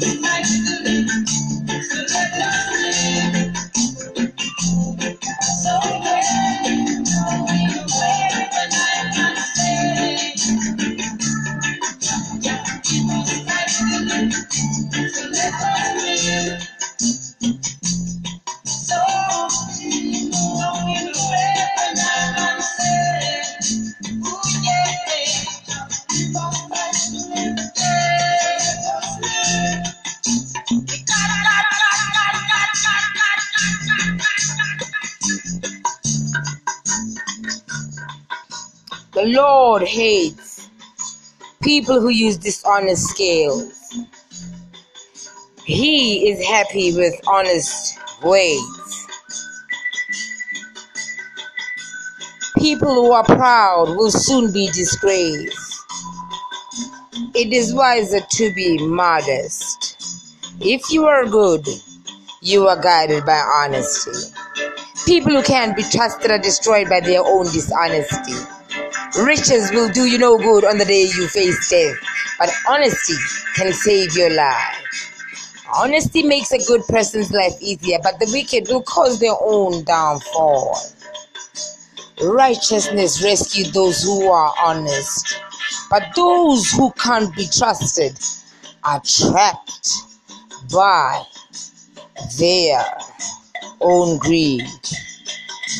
coming back. The Lord hates people who use dishonest scales. He is happy with honest ways. People who are proud will soon be disgraced. It is wiser to be modest. If you are good, you are guided by honesty. People who can't be trusted are destroyed by their own dishonesty. Riches will do you no good on the day you face death, but honesty can save your life. Honesty makes a good person's life easier, but the wicked will cause their own downfall. Righteousness rescues those who are honest, But those who can't be trusted are trapped by their own greed.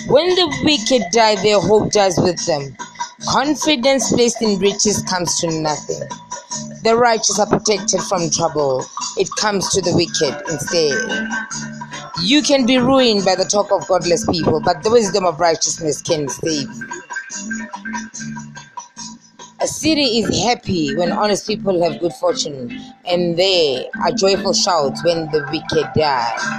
When the wicked die, their hope dies with them. Confidence placed in riches comes to nothing. The righteous are protected from trouble. It comes to the wicked instead. You can be ruined by the talk of godless people, but the wisdom of righteousness can save you. A city is happy when honest people have good fortune, and there are joyful shouts when the wicked die.